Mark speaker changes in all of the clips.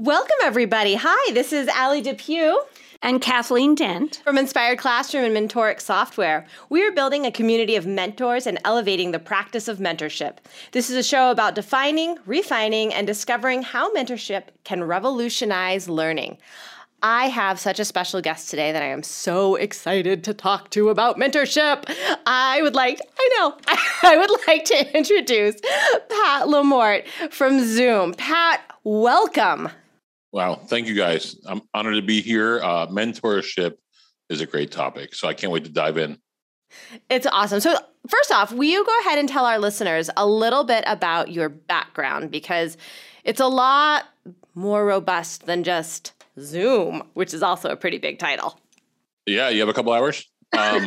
Speaker 1: Welcome, everybody. Hi, this is Allie Depew.
Speaker 2: And Kathleen Dent.
Speaker 1: From Inspired Classroom and Mentoric Software. We are building a community of mentors and elevating the practice of mentorship. This is a show about defining, refining, and discovering how mentorship can revolutionize learning. I have such a special guest today that I am so excited to talk to about mentorship. I would like, I know, I would like to introduce Pat La Morte from Zoom. Pat, welcome.
Speaker 3: Wow. Thank you guys. I'm honored to be here. Uh, mentorship is a great topic. So I can't wait to dive in.
Speaker 1: It's awesome. So, first off, will you go ahead and tell our listeners a little bit about your background? Because it's a lot more robust than just Zoom, which is also a pretty big title.
Speaker 3: Yeah. You have a couple hours? Um,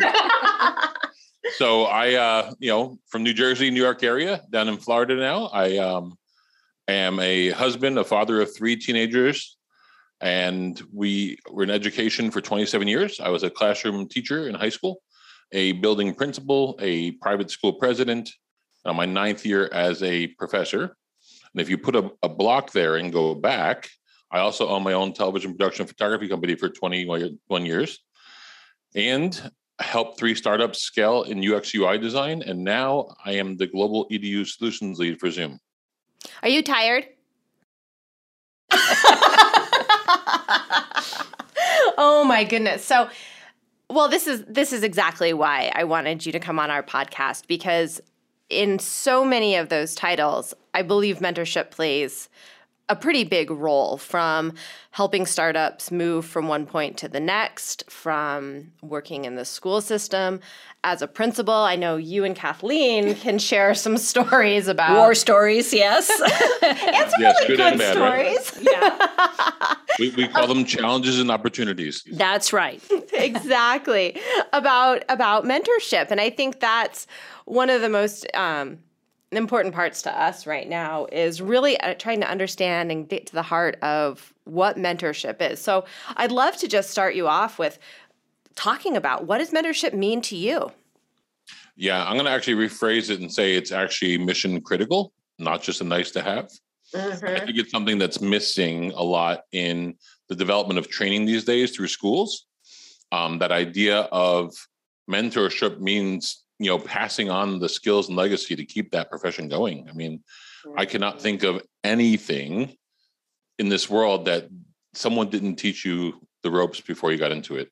Speaker 3: so, I, uh, you know, from New Jersey, New York area, down in Florida now. I, um, I am a husband, a father of three teenagers, and we were in education for 27 years. I was a classroom teacher in high school, a building principal, a private school president, on my ninth year as a professor. And if you put a, a block there and go back, I also own my own television production photography company for 21 years and helped three startups scale in UX UI design. And now I am the global EDU solutions lead for Zoom.
Speaker 1: Are you tired? oh my goodness. So well this is this is exactly why I wanted you to come on our podcast because in so many of those titles, I believe mentorship plays a pretty big role from helping startups move from one point to the next, from working in the school system. As a principal, I know you and Kathleen can share some stories about
Speaker 2: war stories, yes.
Speaker 1: and some yes, really good, good bad, stories. Right?
Speaker 3: Yeah. we, we call them challenges and opportunities.
Speaker 2: That's right.
Speaker 1: exactly. About about mentorship. And I think that's one of the most um, important parts to us right now is really uh, trying to understand and get to the heart of what mentorship is. So I'd love to just start you off with talking about what does mentorship mean to you?
Speaker 3: Yeah, I'm going to actually rephrase it and say it's actually mission critical, not just a nice to have. Mm-hmm. I think it's something that's missing a lot in the development of training these days through schools. Um, that idea of mentorship means you know passing on the skills and legacy to keep that profession going. I mean i cannot think of anything in this world that someone didn't teach you the ropes before you got into it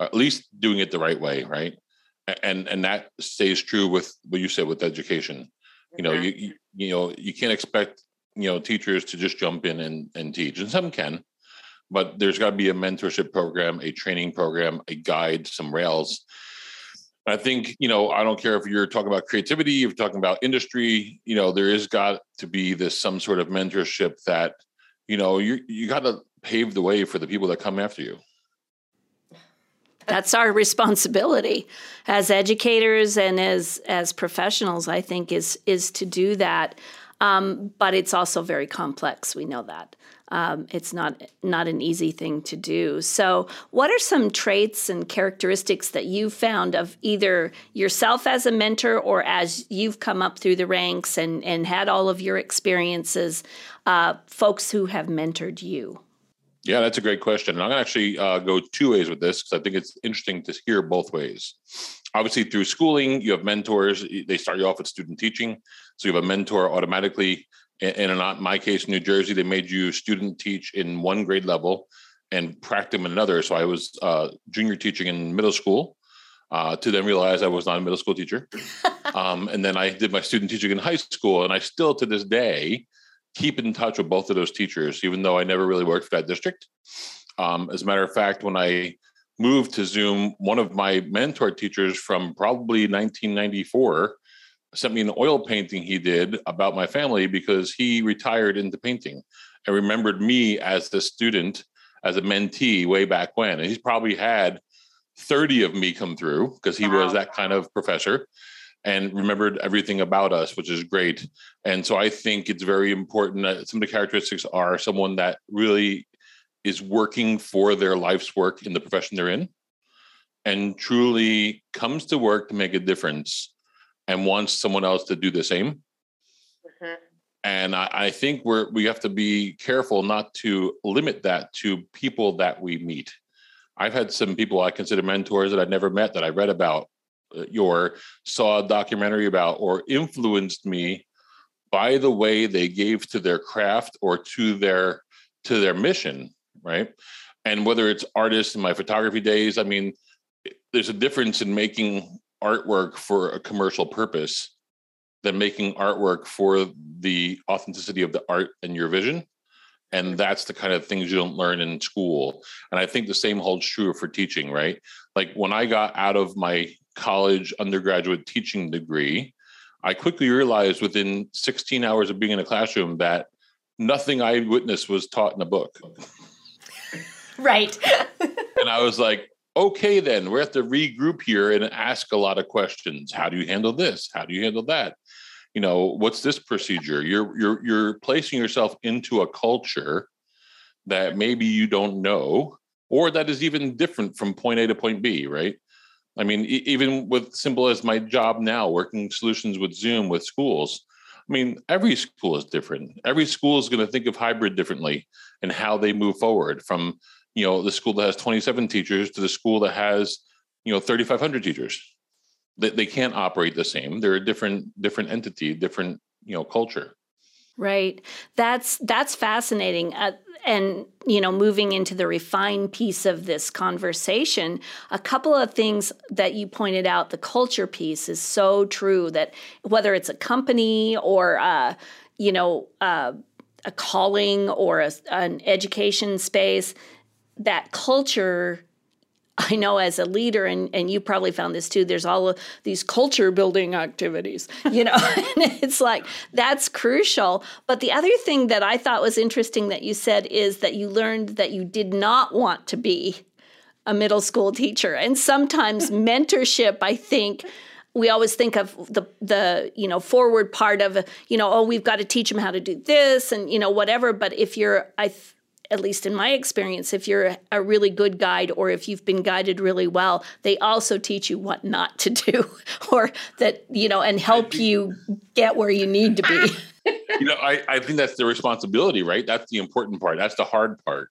Speaker 3: at least doing it the right way right? And and that stays true with what you said with education. You know you, you you know you can't expect you know teachers to just jump in and, and teach and some can. But there's got to be a mentorship program a training program a guide some rails I think, you know, I don't care if you're talking about creativity, if you're talking about industry, you know, there is got to be this some sort of mentorship that, you know, you you got to pave the way for the people that come after you.
Speaker 2: That's our responsibility as educators and as as professionals. I think is is to do that, um, but it's also very complex. We know that. Um, it's not not an easy thing to do. So, what are some traits and characteristics that you found of either yourself as a mentor or as you've come up through the ranks and and had all of your experiences, uh, folks who have mentored you?
Speaker 3: Yeah, that's a great question. And I'm going to actually uh, go two ways with this because I think it's interesting to hear both ways. Obviously, through schooling, you have mentors. They start you off with student teaching. So you have a mentor automatically And in my case, in New Jersey, they made you student teach in one grade level and practice in another. So I was uh, junior teaching in middle school. Uh, to then realize I was not a middle school teacher. um, and then I did my student teaching in high school, and I still to this day keep in touch with both of those teachers, even though I never really worked for that district. Um, as a matter of fact, when I moved to Zoom, one of my mentor teachers from probably 1994 sent me an oil painting he did about my family because he retired into painting and remembered me as the student, as a mentee way back when. And he's probably had 30 of me come through because he wow. was that kind of professor and remembered everything about us, which is great. And so I think it's very important that some of the characteristics are someone that really is working for their life's work in the profession they're in and truly comes to work to make a difference and wants someone else to do the same. Mm-hmm. And I, I think we're we have to be careful not to limit that to people that we meet. I've had some people I consider mentors that I've never met that I read about uh, or saw a documentary about or influenced me by the way they gave to their craft or to their to their mission right and whether it's artists in my photography days i mean there's a difference in making artwork for a commercial purpose than making artwork for the authenticity of the art and your vision and mm-hmm. that's the kind of things you don't learn in school and i think the same holds true for teaching right like when i got out of my college undergraduate teaching degree I quickly realized within 16 hours of being in a classroom that nothing I witnessed was taught in a book.
Speaker 1: Right.
Speaker 3: and I was like, okay, then we have to regroup here and ask a lot of questions. How do you handle this? How do you handle that? You know, what's this procedure? You're you're you're placing yourself into a culture that maybe you don't know, or that is even different from point A to point B, right? I mean, e- even with simple as my job now, working solutions with Zoom with schools. I mean, every school is different. Every school is going to think of hybrid differently and how they move forward from, you know, the school that has 27 teachers to the school that has, you know, 3,500 teachers. They, they can't operate the same. They're a different, different entity, different, you know, culture.
Speaker 2: Right. That's that's fascinating. Uh, and you know moving into the refined piece of this conversation a couple of things that you pointed out the culture piece is so true that whether it's a company or uh, you know uh, a calling or a, an education space that culture I know as a leader, and, and you probably found this too, there's all of these culture building activities, you know, and it's like that's crucial. But the other thing that I thought was interesting that you said is that you learned that you did not want to be a middle school teacher. And sometimes mentorship, I think, we always think of the the you know forward part of you know oh we've got to teach them how to do this and you know whatever but if you're i at least in my experience, if you're a really good guide or if you've been guided really well, they also teach you what not to do or that, you know, and help you get where you need to be.
Speaker 3: you know, I, I think that's the responsibility, right? That's the important part. That's the hard part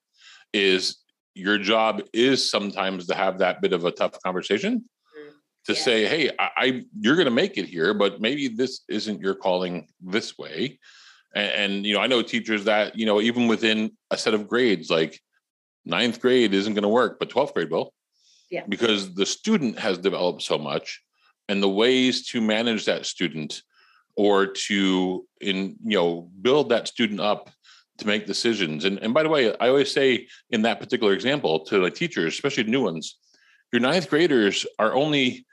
Speaker 3: is your job is sometimes to have that bit of a tough conversation mm-hmm. to yeah. say, hey, I, I you're going to make it here, but maybe this isn't your calling this way and, and you know i know teachers that you know even within a set of grades like ninth grade isn't going to work but 12th grade will. Yeah. Because the student has developed so much and the ways to manage that student or to in you know build that student up to make decisions. And and by the way i always say in that particular example to the teachers especially new ones your ninth graders are only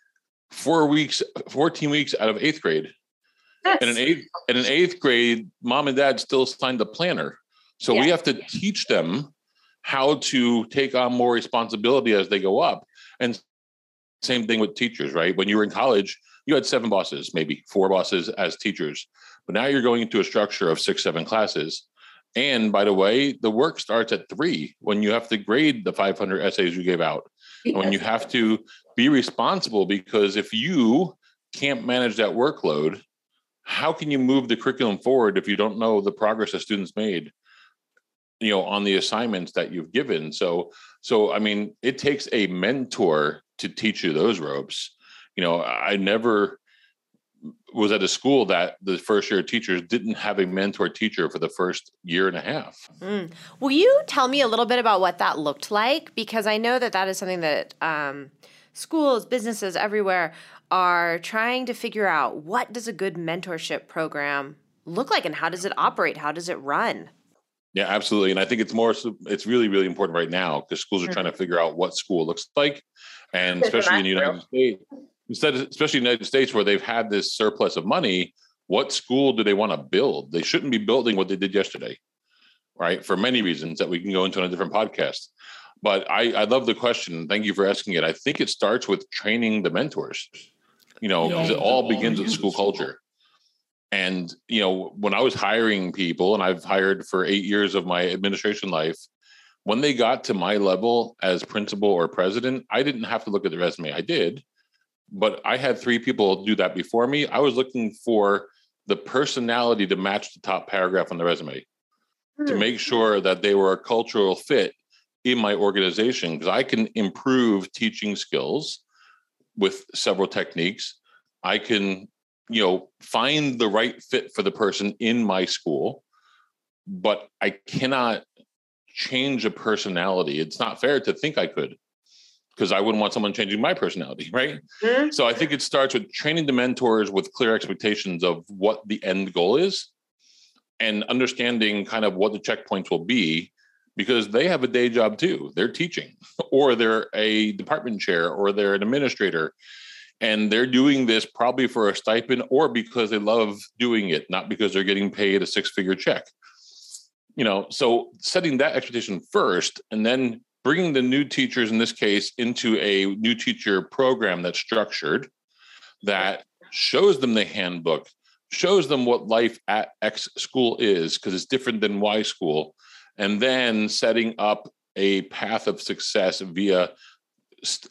Speaker 3: four weeks 14 weeks out of eighth grade. In an eighth in an eighth grade, mom and dad still signed the planner. So we have to teach them how to take on more responsibility as they go up. And same thing with teachers, right? When you were in college, you had seven bosses, maybe four bosses as teachers. But now you're going into a structure of six, seven classes. And by the way, the work starts at three when you have to grade the 500 essays you gave out. Yes. When you have to be responsible, because if you can't manage that workload, how can you move the curriculum forward if you don't know the progress the students made you know on the assignments that you've given so so i mean it takes a mentor to teach you those ropes you know i never was at a school that the first year teachers didn't have a mentor teacher for the first year and a half.
Speaker 1: Mm. Will you tell me a little bit about what that looked like? Because I know that that is something that um, schools, businesses everywhere are trying to figure out what does a good mentorship program look like and how does it operate? How does it run?
Speaker 3: Yeah, absolutely. And I think it's more, it's really, really important right now because schools are mm-hmm. trying to figure out what school looks like. And especially in the United States, instead, especially in the United States where they've had this surplus of money, what school do they want to build? They shouldn't be building what they did yesterday, right? For many reasons that we can go into on a different podcast. But I, I love the question. Thank you for asking it. I think it starts with training the mentors you know, because it all begins with school culture. And, you know, when I was hiring people, and I've hired for eight years of my administration life, when they got to my level as principal or president, I didn't have to look at the resume. I did, but I had three people do that before me. I was looking for the personality to match the top paragraph on the resume to hmm. make sure that they were a cultural fit in my organization because I can improve teaching skills with several techniques. I can, you know, find the right fit for the person in my school, but I cannot change a personality. It's not fair to think I could because I wouldn't want someone changing my personality, right? Mm-hmm. So I think it starts with training the mentors with clear expectations of what the end goal is and understanding kind of what the checkpoints will be because they have a day job too. They're teaching or they're a department chair or they're an administrator and they're doing this probably for a stipend or because they love doing it, not because they're getting paid a six-figure check. You know, so setting that expectation first and then bringing the new teachers in this case into a new teacher program that's structured that shows them the handbook shows them what life at x school is because it's different than y school and then setting up a path of success via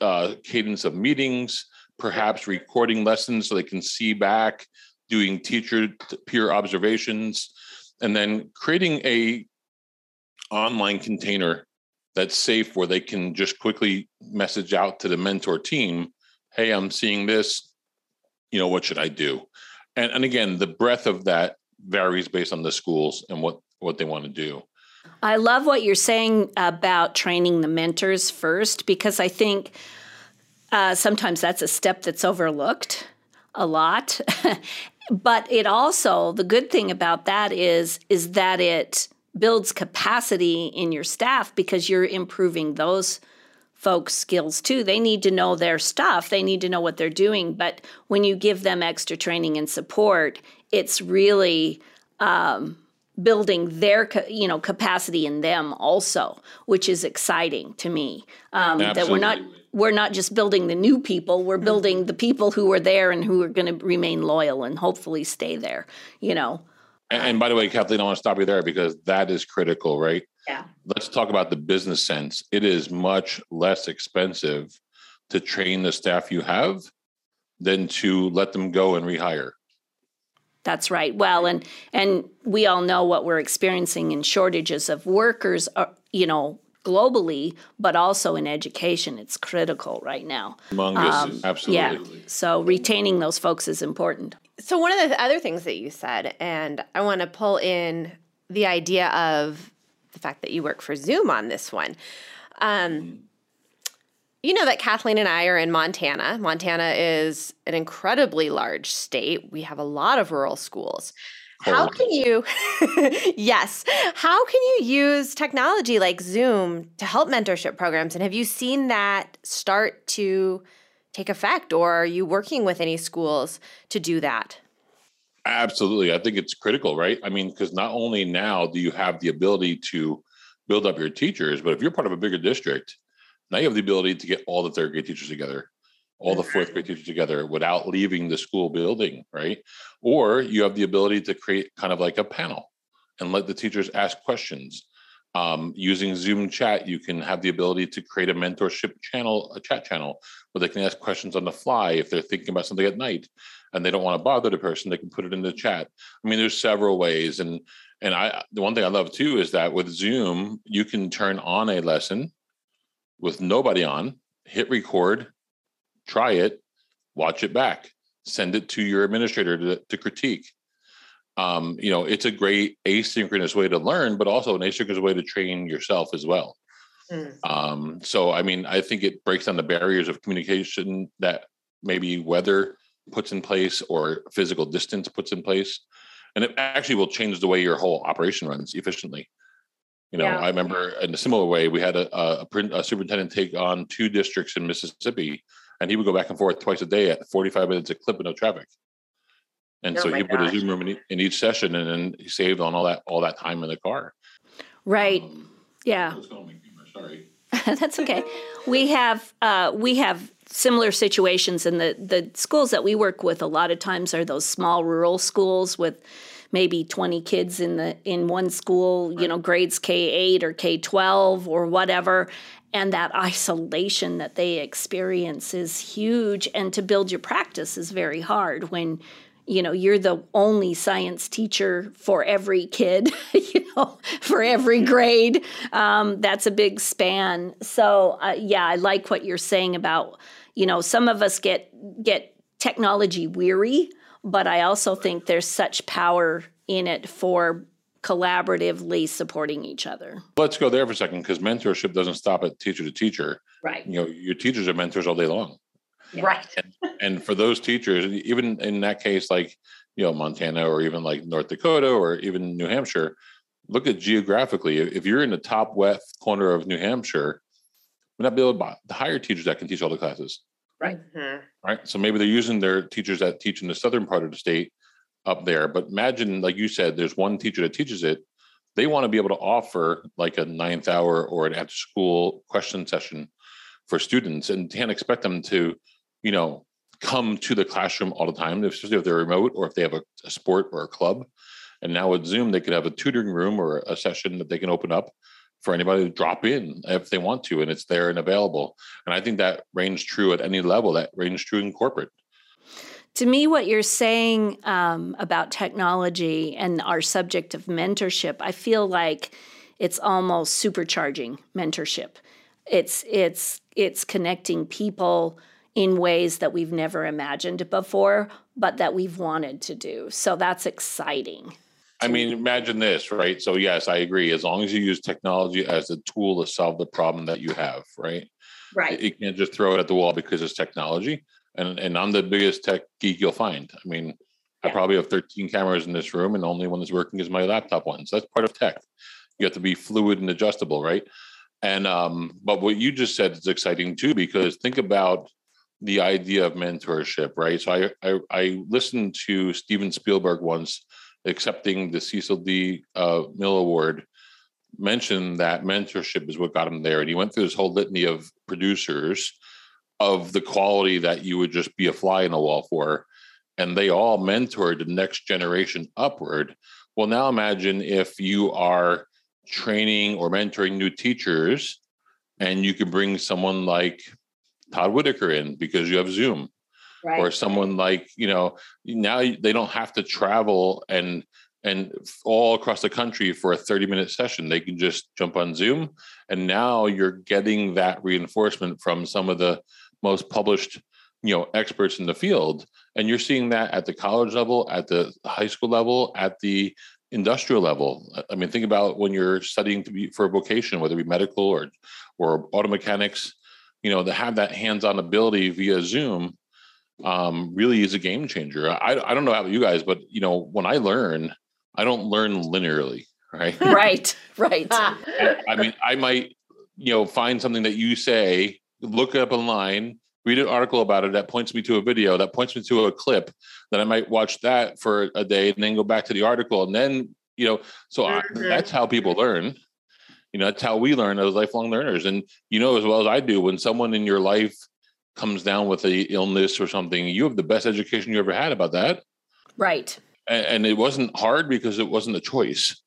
Speaker 3: uh, cadence of meetings perhaps recording lessons so they can see back doing teacher peer observations and then creating a online container that's safe where they can just quickly message out to the mentor team hey i'm seeing this. You know what should i do? And and again the breadth of that varies based on the schools and what what they want to do
Speaker 2: i love what you're saying about training the mentors first because i think uh, sometimes that's a step that's overlooked a lot but it also the good thing about that is is that it builds capacity in your staff because you're improving those folks' skills too. They need to know their stuff, they need to know what they're doing. But when you give them extra training and support, it's really um, building their you know capacity in them also, which is exciting to me. Um, that we're not we're not just building the new people we're building the people who are there and who are going to remain loyal and hopefully stay there you know
Speaker 3: and, and by the way, Kathleen, I want to stop you there because that is critical, right?
Speaker 2: Yeah.
Speaker 3: Let's talk about the business sense. It is much less expensive to train the staff you have than to let them go and rehire.
Speaker 2: That's right. Well, and and we all know what we're experiencing in shortages of workers, uh, you know, globally, but also in education. It's critical right now.
Speaker 3: Humongous, um, absolutely.
Speaker 2: Yeah. So retaining those folks is important.
Speaker 1: So one of the other things that you said, and I want to pull in the idea of the fact that you work for Zoom on this one. Um, you know that Kathleen and I are in Montana. Montana is an incredibly large state. We have a lot of rural schools. How can you, yes, how can you use technology like Zoom to help mentorship programs? And have you seen that start to take effect, or are you working with any schools to do that?
Speaker 3: Absolutely. I think it's critical, right? I mean, because not only now do you have the ability to build up your teachers, but if you're part of a bigger district, now you have the ability to get all the third grade teachers together, all the fourth grade teachers together without leaving the school building, right? Or you have the ability to create kind of like a panel and let the teachers ask questions. Um, using Zoom chat, you can have the ability to create a mentorship channel, a chat channel where they can ask questions on the fly if they're thinking about something at night and they don't want to bother the person, they can put it in the chat. I mean, there's several ways. And and I the one thing I love too is that with Zoom, you can turn on a lesson with nobody on, hit record, try it, watch it back, send it to your administrator to, to critique. Um, you know, it's a great asynchronous way to learn, but also an asynchronous way to train yourself as well. Mm. Um, so, I mean, I think it breaks down the barriers of communication that maybe weather puts in place or physical distance puts in place. And it actually will change the way your whole operation runs efficiently. You know, yeah. I remember in a similar way, we had a, a, a, superintendent take on two districts in Mississippi, and he would go back and forth twice a day at 45 minutes a clip with no traffic. And oh so he gosh. put a Zoom room in, in, each session, and then he saved on all that all that time in the car.
Speaker 2: Right. Um, yeah.
Speaker 3: Sorry.
Speaker 2: That's okay. We have uh, we have similar situations in the the schools that we work with. A lot of times are those small rural schools with maybe 20 kids in the in one school, you know, grades K8 or K12 or whatever, and that isolation that they experience is huge. And to build your practice is very hard when you know you're the only science teacher for every kid you know for every grade. Um, that's a big span. So uh, yeah i like what you're saying about you know some of us get get technology weary but i also think there's such power in it for collaboratively supporting each other.
Speaker 3: Let's go there for a second because mentorship doesn't stop at teacher to teacher.
Speaker 4: Right.
Speaker 3: you know your teachers are mentors all day long.
Speaker 4: Right.
Speaker 3: and for those teachers even in that case like you know montana or even like north dakota or even new hampshire look at geographically. If you're in the top west corner of new hampshire we're not be able to hire teachers that can teach all the classes
Speaker 4: Right.
Speaker 1: Mhm.
Speaker 3: right so maybe they're using their teachers that teach in the southern part of the state up there but imagine like you said there's one teacher that teaches it they want to be able to offer like a ninth hour or an after school question session for students and can't expect them to you know come to the classroom all the time especially if they're remote or if they have a, a sport or a club and now with zoom they could have a tutoring room or a session that they can open up for anybody to drop in if they want to and it's there and available and i think that reigns true at any level that reigns true in corporate
Speaker 2: to me, what you're saying um, about technology and our subject of mentorship, I feel like it's almost supercharging mentorship. It's it's it's connecting people in ways that we've never imagined before, but that we've wanted to do. So that's exciting.
Speaker 3: I mean, imagine this, right? So, yes, I agree. As long as you use technology as a tool to solve the problem that you have, right?
Speaker 4: Right.
Speaker 3: You can't just throw it at the wall because it's technology. And and I'm the biggest tech geek you'll find. I mean, I probably have 13 cameras in this room, and the only one that's working is my laptop one. So that's part of tech. You have to be fluid and adjustable, right? And um, but what you just said is exciting too, because think about the idea of mentorship, right? So I I, I listened to Steven Spielberg once accepting the Cecil D. Uh, Mill Award, mentioned that mentorship is what got him there, and he went through this whole litany of producers of the quality that you would just be a fly in the wall for, and they all mentored the next generation upward. Well, now imagine if you are training or mentoring new teachers, and you could bring someone like Todd Whitaker in because you have Zoom
Speaker 4: Right.
Speaker 3: or someone like you know now they don't have to travel and and all across the country for a 30 minute session they can just jump on zoom and now you're getting that reinforcement from some of the most published you know experts in the field and you're seeing that at the college level at the high school level at the industrial level i mean think about when you're studying to be for a vocation whether it be medical or or auto mechanics you know to have that hands-on ability via zoom um, really is a game changer. I, I don't know about you guys, but you know, when I learn, I don't learn linearly, right?
Speaker 2: right, right.
Speaker 3: I, I mean, I might, you know, find something that you say, look it up online, read an article about it that points me to a video, that points me to a clip, then I might watch that for a day and then go back to the article. And then, you know, so I,
Speaker 4: Mhm.
Speaker 3: that's how people learn. You know, that's how we learn as lifelong learners. And you know, as well as I do, when someone in your life comes down with a illness or something, you have the best education you ever had about that.
Speaker 2: right,
Speaker 3: And, and it wasn't hard because it wasn't a choice.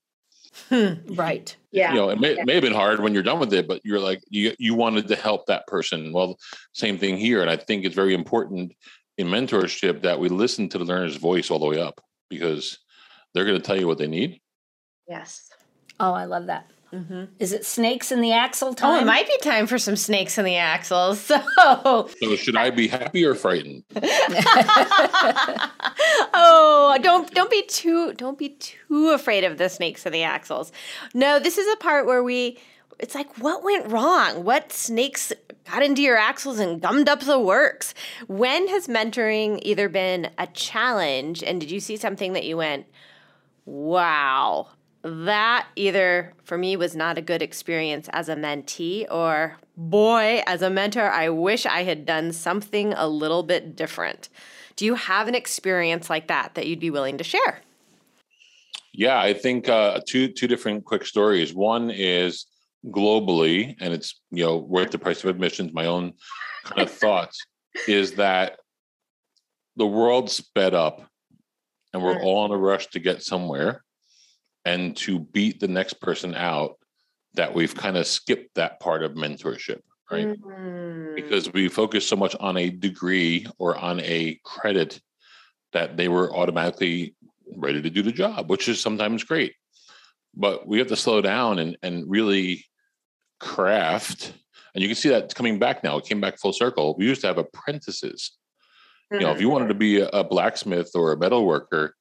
Speaker 2: Hmm, right.
Speaker 4: Yeah.
Speaker 3: You know, it may,
Speaker 4: Yeah.
Speaker 3: may have been hard when you're done with it, but you're like, you, you wanted to help that person. Well, same thing here. And I think it's very important in mentorship that we listen to the learner's voice all the way up because they're going to tell you what they need.
Speaker 4: yes.
Speaker 2: Oh, I love that.
Speaker 1: Mm-hmm.
Speaker 2: Is it snakes in the axle
Speaker 1: Oh, it might be time for some snakes in the axles. So,
Speaker 3: So should I be happy or frightened?
Speaker 1: oh, don't don't be too don't be too afraid of the snakes in the axles. No, this is a part where we. It's like what went wrong? What snakes got into your axles and gummed up the works? When has mentoring either been a challenge, and did you see something that you went, "Wow"? That either for me was not a good experience as a mentee, or boy, as a mentor, I wish I had done something a little bit different. Do you have an experience like that that you'd be willing to share?
Speaker 3: Yeah, I think uh, two two different quick stories. One is globally, and it's you know worth the price of admissions. My own kind of thoughts is that the world sped up, and we're
Speaker 4: Mm.
Speaker 3: all in a rush to get somewhere, and to beat the next person out. That we've kind of skipped that part of mentorship, right?
Speaker 4: Mm.
Speaker 3: because we focus so much on a degree or on a credit that they were automatically ready to do the job, which is sometimes great. But we have to slow down and, and really craft. And you can see that coming back now. It came back full circle. We used to have apprentices. You know, if you wanted to be a, a blacksmith or a metal worker,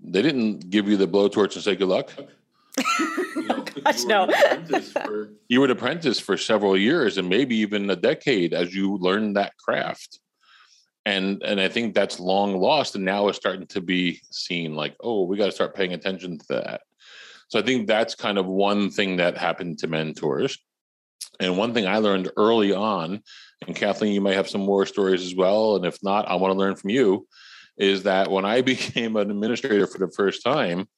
Speaker 3: they didn't give you the blowtorch and say good luck. You know, oh,
Speaker 1: Gosh,
Speaker 3: you were
Speaker 1: no.
Speaker 3: apprentice for- you were an apprentice for several years and maybe even a decade as you learned that craft. And and I think that's long lost and now it's starting to be seen like, oh, we got to start paying attention to that. So I think that's kind of one thing that happened to mentors. And one thing I learned early on, and Kathleen, you might have some more stories as well. And if not, I want to learn from you, is that when I became an administrator for the first time,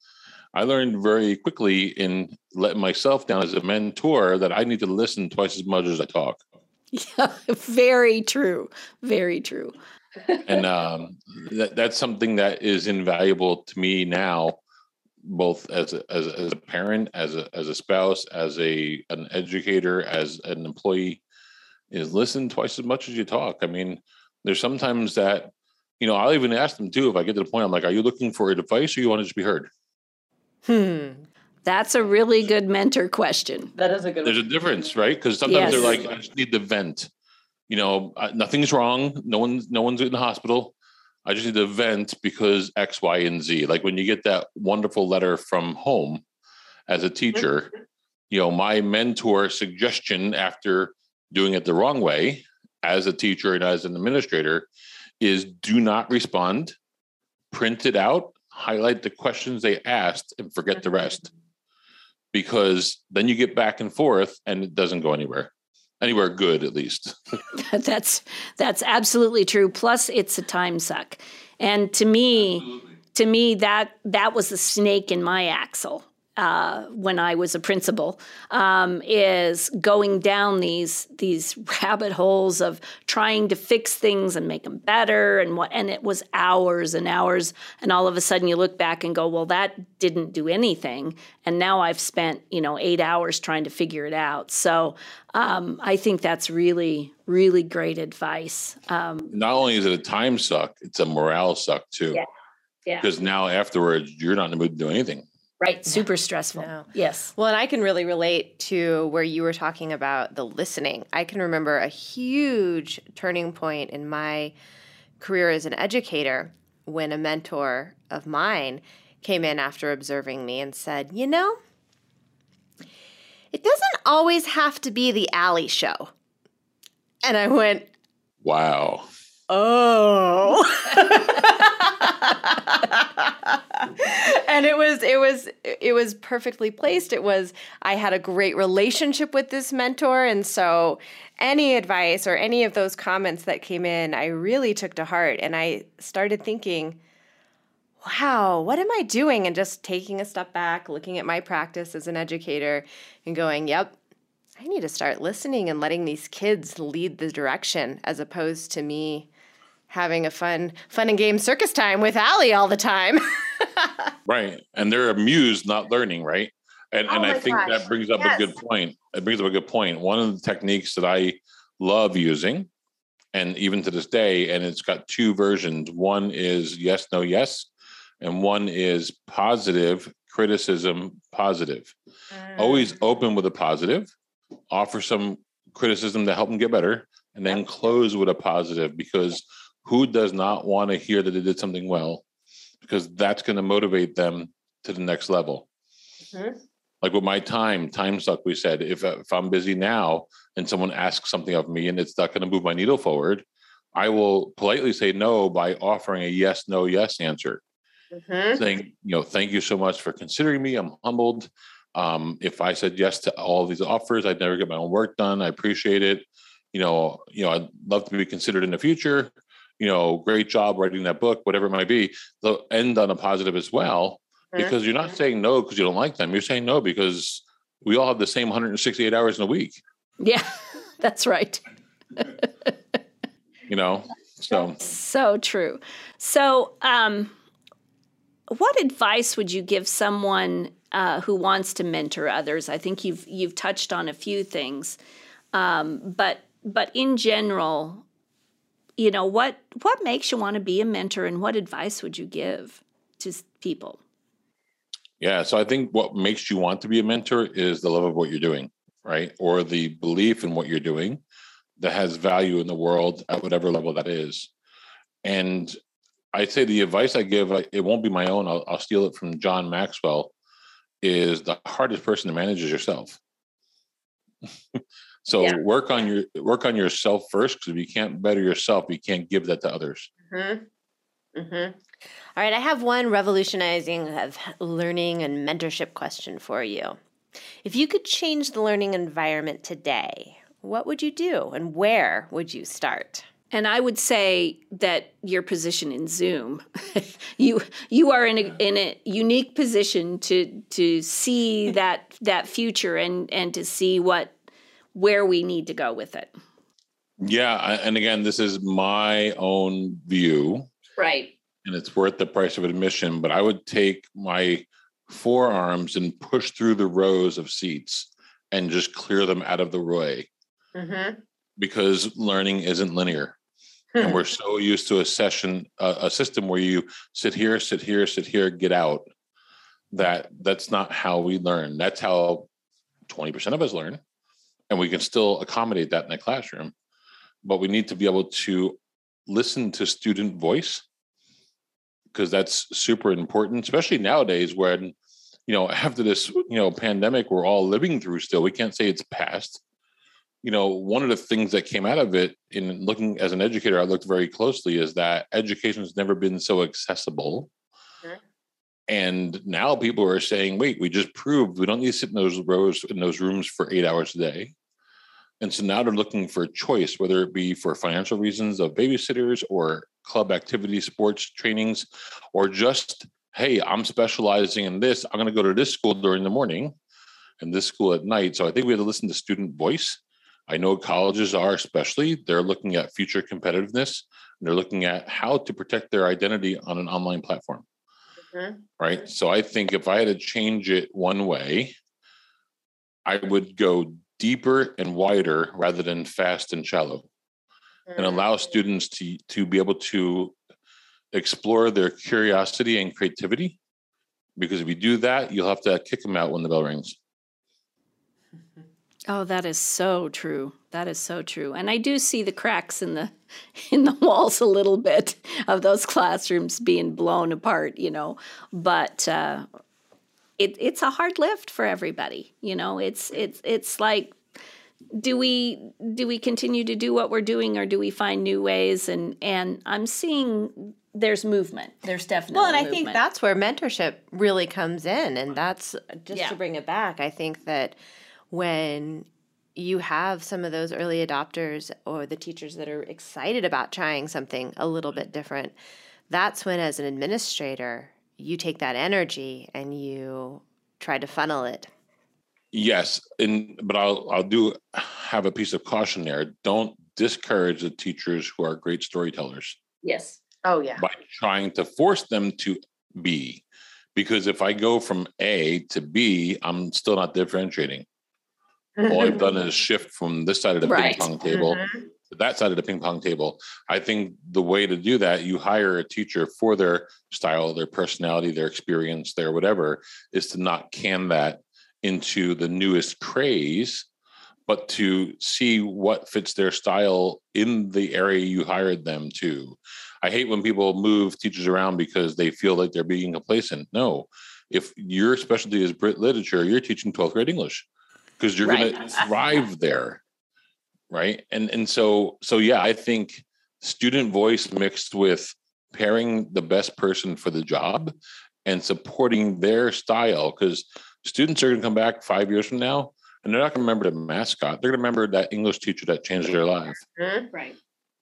Speaker 3: I learned very quickly in letting myself down as a mentor that I need to listen twice as much as I talk.
Speaker 2: Yeah, very true. Very true.
Speaker 3: and um, that, that's something that is invaluable to me now, both as a, as a, as a parent, as a as a spouse, as a an educator, as an employee, is listen twice as much as you talk. I mean, there's sometimes that you know I'll even ask them too if I get to the point I'm like, are you looking for advice or you want to just be heard?
Speaker 1: Hmm.
Speaker 2: That's a really good mentor question.
Speaker 1: That is a good
Speaker 3: There's a difference, right? Because sometimes they're like, I just need the vent. You know, uh, nothing's wrong. No one's no one's in the hospital. I just need to vent because X, Y, and Z. Like when you get that wonderful letter from home as a teacher, you know, my mentor suggestion after doing it the wrong way as a teacher and as an administrator is do not respond, print it out, highlight the questions they asked, and forget the rest. Because then you get back and forth and it doesn't go anywhere. Anywhere good at least.
Speaker 2: That's that's absolutely true. Plus, it's a time suck, and to me, to me that that was the snake in my axle uh, when I was a principal. Um, is going down these these rabbit holes of trying to fix things and make them better, and what and it was hours and hours, and all of a sudden you look back and go, well, that didn't do anything, and now I've spent you know eight hours trying to figure it out. So um, I think that's really really great advice. Um,
Speaker 3: not only is it a time suck it's a morale suck too
Speaker 2: Yeah. yeah.
Speaker 3: because now afterwards you're not in the mood to do anything
Speaker 2: Right. Super stressful.
Speaker 1: No.
Speaker 2: Yes.
Speaker 1: Well, and I can really relate to where you were talking about the listening. I can remember a huge turning point in my career as an educator when a mentor of mine came in after observing me and said, You know, it doesn't always have to be the Allie show. And I went,
Speaker 3: wow
Speaker 1: Oh. and it was it was it was perfectly placed. It was I had a great relationship with this mentor and so any advice or any of those comments that came in, I really took to heart and I started thinking wow, what am I doing? And just taking a step back, looking at my practice as an educator and going, yep, I need to start listening and letting these kids lead the direction as opposed to me having a fun fun and game circus time with Allie all the time.
Speaker 3: right and they're amused not learning right? And
Speaker 4: Oh
Speaker 3: and i think
Speaker 4: gosh,
Speaker 3: that brings up a good point it brings up a good point. point one of the techniques that i love using and even to this day and it's got two versions. One is yes no yes and one is positive criticism positive. Always mm. open with a positive offer some criticism to help them get better and then close with a positive because who does not want to hear that they did something well because that's going to motivate them to the next level
Speaker 4: Mhm.
Speaker 3: like with my time time suck we said if, if i'm busy now and someone asks something of me and it's not going to move my needle forward i will politely say no by offering a yes no yes answer
Speaker 4: Mhm.
Speaker 3: saying, you know, thank you so much for considering me. I'm humbled. Um, if I said yes to all these offers, I'd never get my own work done. I appreciate it. You know, you know, I'd love to be considered in the future. You know, great job writing that book, whatever it might be. They'll end on a positive as well,
Speaker 4: Mhm.
Speaker 3: because you're not saying no because you don't like them. You're saying no because we all have the same 168 hours in a week.
Speaker 2: Yeah. That's right.
Speaker 3: You know, so
Speaker 2: So true. So, um, what advice would you give someone uh, who wants to mentor others? I think you've you've touched on a few things, um, but but in general, you know what what makes you want to be a mentor and what advice would you give to people?
Speaker 3: Yeah so i think what makes you want to be a mentor is the love of what you're doing right? Or the belief in what you're doing that has value in the world at whatever level that is. And i'd say the advice i give it won't be my own i'll, I'll steal it from john maxwell is the hardest person to manage is yourself so yeah. work on your work on yourself first because if you can't better yourself, you can't give that to others.
Speaker 1: Mm-hmm. Mm-hmm. All right, I have one revolutionizing of learning and mentorship question for you. If you could change the learning environment today, what would you do and where would you start?
Speaker 2: And I would say that your position in Zoom, you you are in a in a unique position to to see that that future and and to see what where we need to go with it.
Speaker 3: Yeah, and again, this is my own view.
Speaker 2: Right.
Speaker 3: And it's worth the price of admission, but I would take my forearms and push through the rows of seats and just clear them out of the way. Mm-hmm. Because learning isn't linear. and we're so used to a session, uh, a system where you sit here, sit here, sit here, get out. That that's not how we learn. That's how 20% of us learn and we can still accommodate that in the classroom but we need to be able to listen to student voice because that's super important especially nowadays when you know after this you know pandemic we're all living through still we can't say it's past. You know one of the things that came out of it in looking as an educator i looked very closely is that education has never been so accessible. And now people are saying wait we just proved we don't need to sit in those rows in those rooms for eight hours a day and so now they're looking for a choice, whether it be for financial reasons of babysitters or club activities, sports trainings, or just, hey, I'm specializing in this. I'm going to go to this school during the morning and this school at night. So I think we have to listen to student voice. I know colleges are, especially, they're looking at future competitiveness. And they're looking at how to protect their identity on an online platform. Mm-hmm. Right. So I think if I had to change it one way, I would go deeper and wider rather than fast and shallow and mm. allow students to to be able to explore their curiosity and creativity because if you do that you'll have to kick them out when the bell rings.
Speaker 2: Oh that is so true. That is so true. And i do see the cracks in the in the walls a little bit of those classrooms being blown apart you know but uh, it, it's a hard lift for everybody. You know, it's it's it's like do we do we continue to do what we're doing or do we find new ways and and i'm seeing there's movement there's definitely
Speaker 1: well and
Speaker 2: i
Speaker 1: movement. think that's where mentorship really comes in and that's just yeah. to bring it back i think that when you have some of those early adopters or the teachers that are excited about trying something a little mm-hmm. bit different that's when as an administrator you take that energy and you try to funnel it.
Speaker 3: Yes, and but I'll I'll do have a piece of caution there. Don't discourage the teachers who are great storytellers.
Speaker 4: Yes. Oh yeah.
Speaker 3: By trying to force them to be. Because if I go from A to B, I'm still not differentiating. All I've done is shift from this side of the right. ping pong table mm-hmm that side of the ping pong table. I think the way to do that, you hire a teacher for their style, their personality, their experience, their whatever, is to not can that into the newest craze, but to see what fits their style in the area you hired them to. I hate when people move teachers around because they feel like they're being complacent. No, if your specialty is Brit literature, you're teaching 12th grade English because you're right. going to thrive there right? And and so so yeah i think student voice mixed with pairing the best person for the job and supporting their style because students are going to come back five years from now and they're not going to remember the mascot. They're going to remember that english teacher that changed their life.
Speaker 2: Mm-hmm. right.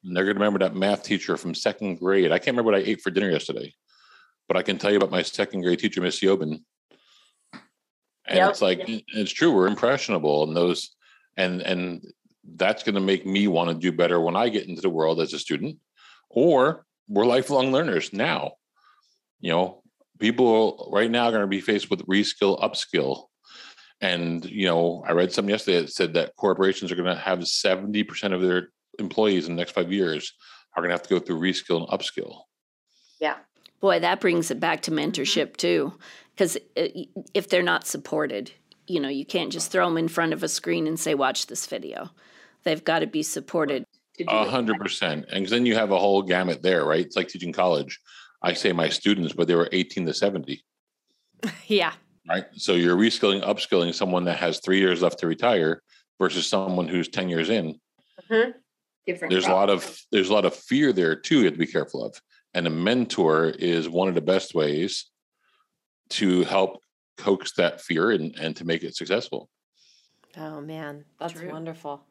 Speaker 3: And they're going to remember that math teacher from second grade. I can't remember what i ate for dinner yesterday but i can tell you about my second grade teacher miss yobin and yep. it's like it's true we're impressionable and those and and that's going to make me want to do better when I get into the world as a student. Or we're lifelong learners now. You know, people right now are going to be faced with reskill, upskill. And, you know, I read something yesterday that said that corporations are going to have 70% of their employees in the next five years are going to have to go through reskill and upskill.
Speaker 4: Yeah.
Speaker 2: Boy, that brings it back to mm-hmm. mentorship too, because if they're not supported, you know, you can't just throw them in front of a screen and say, "Watch this video." They've got to be supported.
Speaker 3: A hundred percent. And then you have a whole gamut there, right? It's like teaching college. I say my students, but they were 18 to 70,
Speaker 1: Yeah.
Speaker 3: right? So you're reskilling, upskilling someone that has three years left to retire versus someone who's 10 years in.
Speaker 4: Mhm. Different.
Speaker 3: There's a lot of there's a lot of fear there too. You have to be careful of. And a mentor is one of the best ways to help coax that fear and, and to make it successful.
Speaker 1: Oh man, that's
Speaker 2: True.
Speaker 1: wonderful.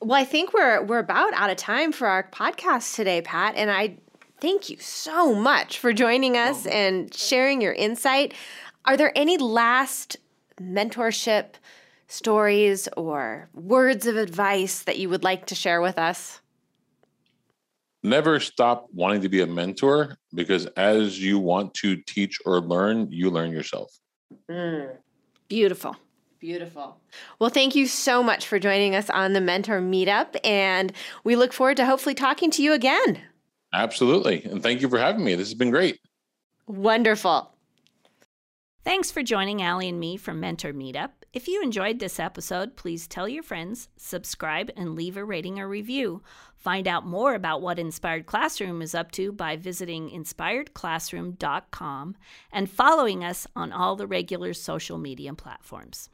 Speaker 1: Well, I think we're we're about out of time for our podcast today, Pat, and I thank you so much for joining us and sharing your insight. Are there any last mentorship stories or words of advice that you would like to share with us?
Speaker 3: Never stop wanting to be a mentor because as you want to teach or learn, you learn yourself.
Speaker 4: Mm.
Speaker 2: Beautiful.
Speaker 1: Beautiful. Well, thank you so much for joining us on the Mentor Meetup, and we look forward to hopefully talking to you again.
Speaker 3: Absolutely. And thank you for having me. This has been great.
Speaker 1: Wonderful.
Speaker 2: Thanks for joining Allie and me from Mentor Meetup. If you enjoyed this episode, please tell your friends, subscribe, and leave a rating or review. Find out more about what Inspired Classroom is up to by visiting inspiredclassroom.com and following us on all the regular social media platforms.